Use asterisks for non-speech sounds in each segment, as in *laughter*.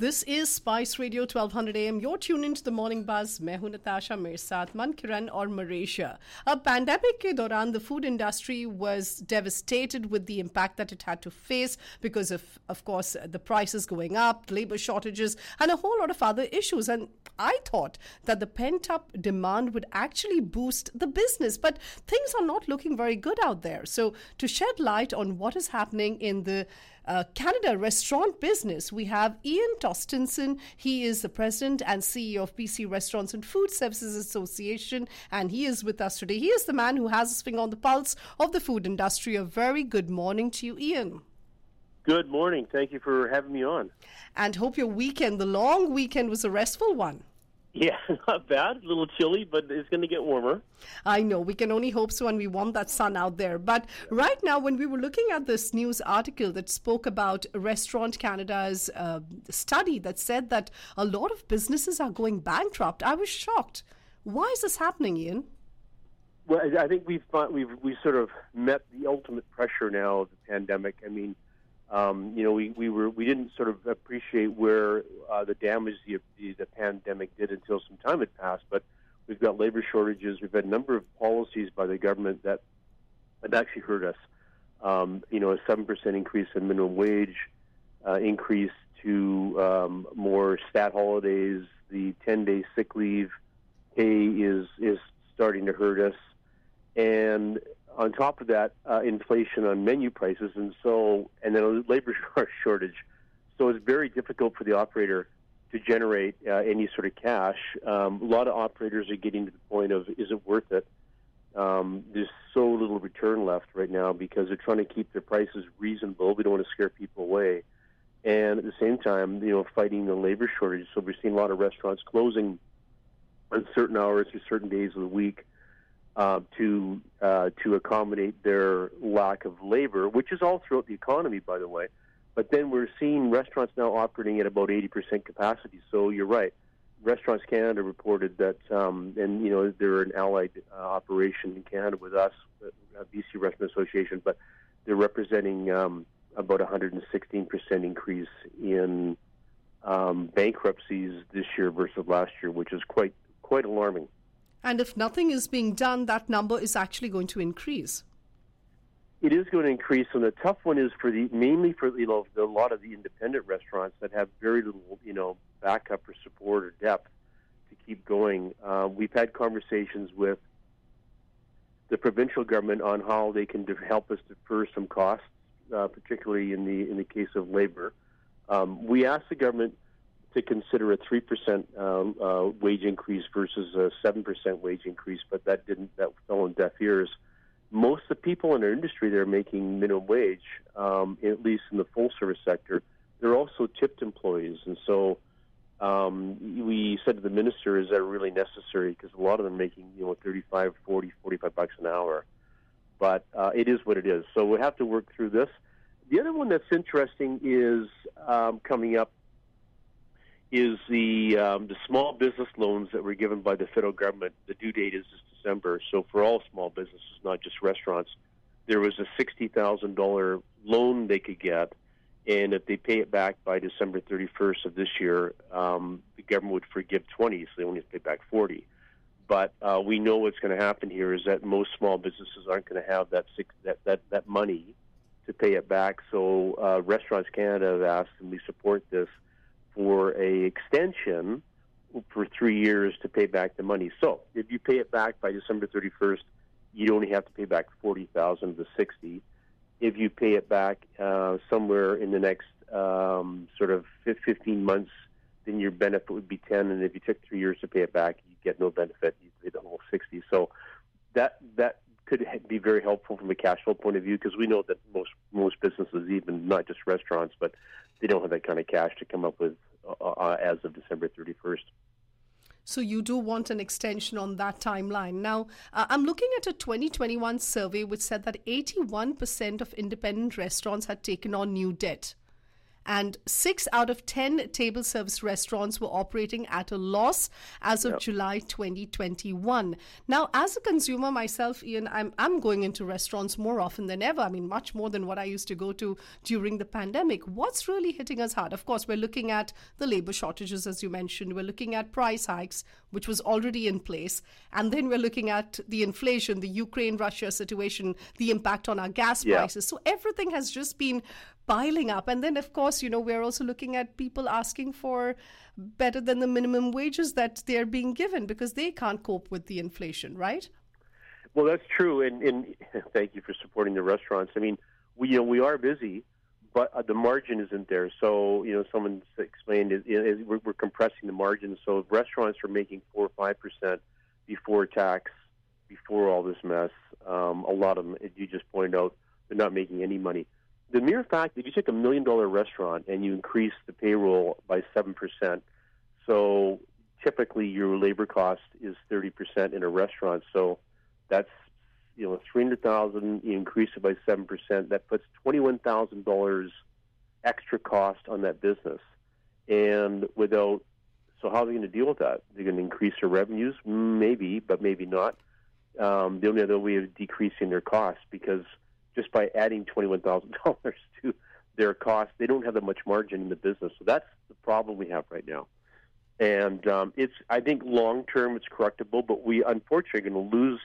This is Spice Radio 1200 AM. You're tuned into the Morning Buzz. मैं हूं नताशा मेरे साथ मन किरण और मरेशिया अब पैंडेमिक के दौरान the food industry was devastated with the impact that it had to face because of of course the prices going up, labor shortages and a whole lot of other issues and I thought that the pent up demand would actually boost the business but things are not looking very good out there. So to shed light on what is happening in the uh, Canada restaurant business, we have Ian Tostenson. He is the president and CEO of BC Restaurants and Food Services Association, and he is with us today. He is the man who has his finger on the pulse of the food industry. A very good morning to you, Ian. Good morning. Thank you for having me on. And hope your weekend, the long weekend, was a restful one. *laughs* Yeah, not bad. A little chilly, but it's going to get warmer. I know. We can only hope so, and we want that sun out there. But right now, when we were looking at this news article that spoke about Restaurant Canada's uh, study that said that a lot of businesses are going bankrupt, I was shocked. Why is this happening, Ian? Well, I think we've we've we sort of met the ultimate pressure now of the pandemic. I mean, um, you know, we, we were we didn't sort of appreciate where uh, the damage the, the the pandemic did until some time had passed. But we've got labor shortages. We've had a number of policies by the government that have actually hurt us. Um, you know, a seven percent increase in minimum wage, uh, increase to um, more stat holidays, the ten day sick leave pay is is starting to hurt us, and on top of that, uh, inflation on menu prices, and so and then a labor *laughs* shortage. So it's very difficult for the operator to generate uh, any sort of cash. Um, a lot of operators are getting to the point of is it worth it? Um, there's so little return left right now because they're trying to keep their prices reasonable. We don't want to scare people away, and at the same time, you know, fighting the labor shortage. So we're seeing a lot of restaurants closing on certain hours or certain days of the week uh, to uh, to accommodate their lack of labor, which is all throughout the economy, by the way. But then we're seeing restaurants now operating at about 80% capacity. So you're right. Restaurants Canada reported that, um, and you know they're an allied uh, operation in Canada with us, uh, BC Restaurant Association, but they're representing um, about 116% increase in um, bankruptcies this year versus last year, which is quite quite alarming. And if nothing is being done, that number is actually going to increase. It is going to increase, and the tough one is for the mainly for you know the, a lot of the independent restaurants that have very little you know backup or support or depth to keep going. Uh, we've had conversations with the provincial government on how they can help us defer some costs, uh, particularly in the in the case of labor. Um, we asked the government to consider a three percent uh, uh, wage increase versus a seven percent wage increase, but that didn't that fell on deaf ears. Most of the people in our industry that are making minimum wage, um, at least in the full service sector, they're also tipped employees, and so um, we said to the minister, "Is that really necessary?" Because a lot of them are making you know 35, 40, 45 bucks an hour, but uh, it is what it is. So we have to work through this. The other one that's interesting is um, coming up is the um, the small business loans that were given by the federal government. The due date is this December, so for all small businesses, not just restaurants, there was a sixty thousand dollar loan they could get, and if they pay it back by December thirty first of this year, um, the government would forgive twenty, so they only have to pay back forty. But uh, we know what's going to happen here is that most small businesses aren't going to have that six, that, that that money to pay it back. So uh, Restaurants Canada have asked, and we support this for a extension for three years to pay back the money. So if you pay it back by December 31st, you only have to pay back 40,000 of the 60. If you pay it back uh, somewhere in the next um, sort of 15 months, then your benefit would be 10. And if you took three years to pay it back, you get no benefit. You pay the whole 60. So that that could be very helpful from a cash flow point of view because we know that most most businesses, even not just restaurants, but they don't have that kind of cash to come up with uh, as of December 31st. So you do want an extension on that timeline. Now, uh, I'm looking at a 2021 survey which said that 81% of independent restaurants had taken on new debt. And six out of 10 table service restaurants were operating at a loss as of yep. July 2021. Now, as a consumer myself, Ian, I'm, I'm going into restaurants more often than ever. I mean, much more than what I used to go to during the pandemic. What's really hitting us hard? Of course, we're looking at the labor shortages, as you mentioned. We're looking at price hikes, which was already in place. And then we're looking at the inflation, the Ukraine Russia situation, the impact on our gas yeah. prices. So everything has just been piling up. And then, of course, you know, we're also looking at people asking for better than the minimum wages that they're being given because they can't cope with the inflation, right? Well, that's true. And, and *laughs* thank you for supporting the restaurants. I mean, we, you know, we are busy but uh, the margin isn't there. So you know, someone explained we're, we're compressing the margin. So restaurants are making four or five percent before tax, before all this mess. Um, a lot of them, as you just pointed out, they're not making any money. The mere fact that you take a million dollar restaurant and you increase the payroll by seven percent, so typically your labor cost is thirty percent in a restaurant. So that's you know, three hundred thousand, you increase it by seven percent. That puts twenty-one thousand dollars extra cost on that business, and without, so how are they going to deal with that? They're going to increase their revenues, maybe, but maybe not. Um, the only other way of decreasing their costs because just by adding twenty-one thousand dollars *laughs* to their cost, they don't have that much margin in the business. So that's the problem we have right now. And um, it's, I think, long term it's correctable, but we unfortunately are going to lose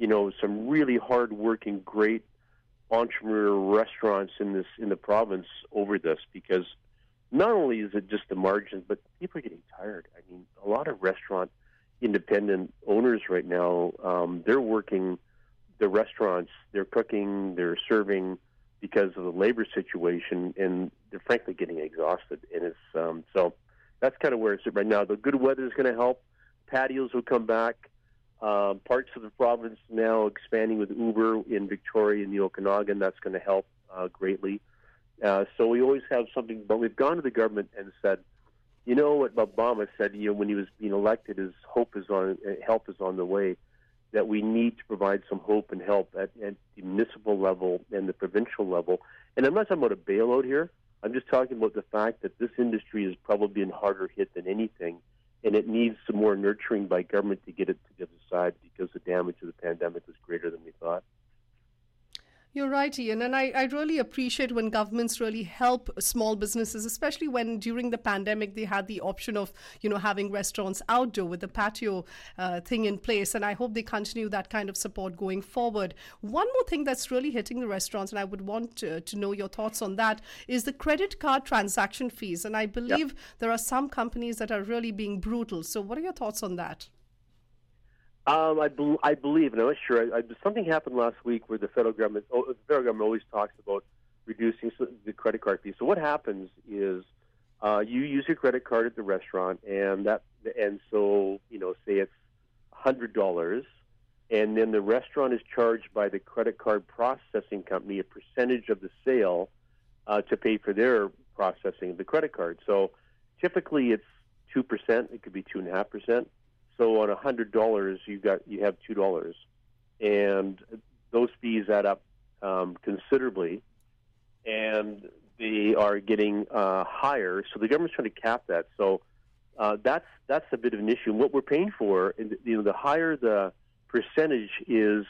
you know, some really hard-working, great entrepreneur restaurants in this in the province over this because not only is it just the margins, but people are getting tired. I mean, a lot of restaurant independent owners right now, um, they're working the restaurants, they're cooking, they're serving because of the labor situation, and they're frankly getting exhausted. And it's um, so that's kind of where it's at right now. The good weather is going to help. Patios will come back. Uh, parts of the province now expanding with Uber in Victoria and the Okanagan. That's going to help uh, greatly. Uh, so we always have something, but we've gone to the government and said, you know what Obama said, you know, when he was being elected, his hope is on, uh, help is on the way. That we need to provide some hope and help at, at the municipal level and the provincial level. And I'm not talking about a bailout here. I'm just talking about the fact that this industry is probably been harder hit than anything and it needs some more nurturing by government to get it to the other side because the damage of the pandemic was greater than we thought. You're right, Ian. And I, I really appreciate when governments really help small businesses, especially when during the pandemic they had the option of, you know, having restaurants outdoor with the patio uh, thing in place. And I hope they continue that kind of support going forward. One more thing that's really hitting the restaurants, and I would want to, to know your thoughts on that, is the credit card transaction fees. And I believe yep. there are some companies that are really being brutal. So, what are your thoughts on that? Um, I, be- I believe, and I'm not sure. I, I, something happened last week where the federal government, oh, the federal government always talks about reducing the credit card fee. So what happens is uh, you use your credit card at the restaurant, and that, and so you know, say it's hundred dollars, and then the restaurant is charged by the credit card processing company a percentage of the sale uh, to pay for their processing of the credit card. So typically it's two percent. It could be two and a half percent so on a hundred dollars, you got you have two dollars, and those fees add up um, considerably, and they are getting uh, higher. So the government's trying to cap that. So uh, that's that's a bit of an issue. And what we're paying for, you know, the higher the percentage is,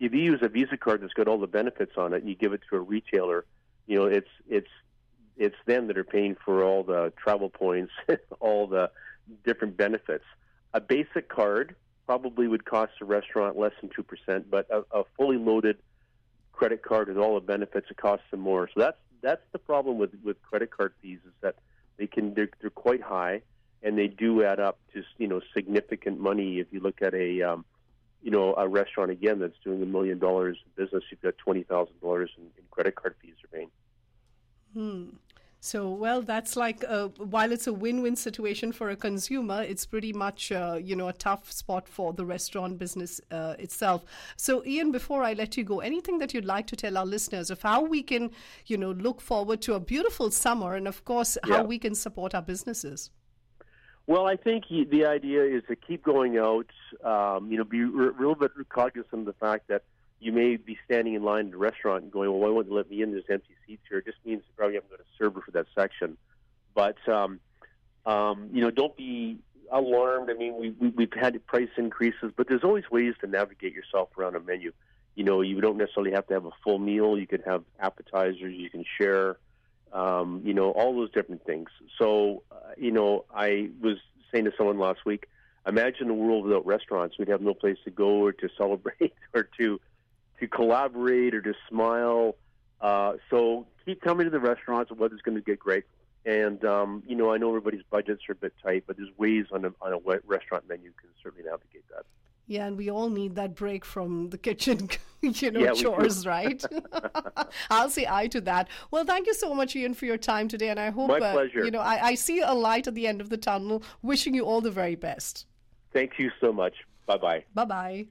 if you use a Visa card that's got all the benefits on it, and you give it to a retailer, you know, it's it's it's them that are paying for all the travel points, *laughs* all the different benefits a basic card probably would cost a restaurant less than two percent, but a, a fully loaded credit card with all the benefits it costs them more. So that's that's the problem with with credit card fees is that they can they're, they're quite high and they do add up to you know significant money. If you look at a um, you know a restaurant again that's doing a million dollars in business, you've got twenty thousand dollars in credit card fees are paying. Hmm. So, well, that's like a, while it's a win-win situation for a consumer, it's pretty much uh, you know a tough spot for the restaurant business uh, itself. So, Ian, before I let you go, anything that you'd like to tell our listeners of how we can you know look forward to a beautiful summer, and of course how we can support our businesses. Well, I think the idea is to keep going out. Um, you know, be a little bit cognizant of the fact that you may be standing in line at a restaurant and going, well, why won't they let me in? There's empty seats here. It just means you probably haven't got a server for that section. But, um, um, you know, don't be alarmed. I mean, we, we, we've had price increases, but there's always ways to navigate yourself around a menu. You know, you don't necessarily have to have a full meal. You can have appetizers. You can share. Um, you know, all those different things. So, uh, you know, I was saying to someone last week, imagine a world without restaurants. We'd have no place to go or to *laughs* celebrate or to to collaborate or to smile. Uh, so keep coming to the restaurants. The weather's going to get great. And um, you know, I know everybody's budgets are a bit tight, but there's ways on a on a restaurant menu can certainly navigate that. Yeah, and we all need that break from the kitchen, *laughs* you know, yeah, chores, right? *laughs* *laughs* I'll say aye to that. Well, thank you so much, Ian, for your time today, and I hope, My pleasure. Uh, you know, I, I see a light at the end of the tunnel. Wishing you all the very best. Thank you so much. Bye bye. Bye bye.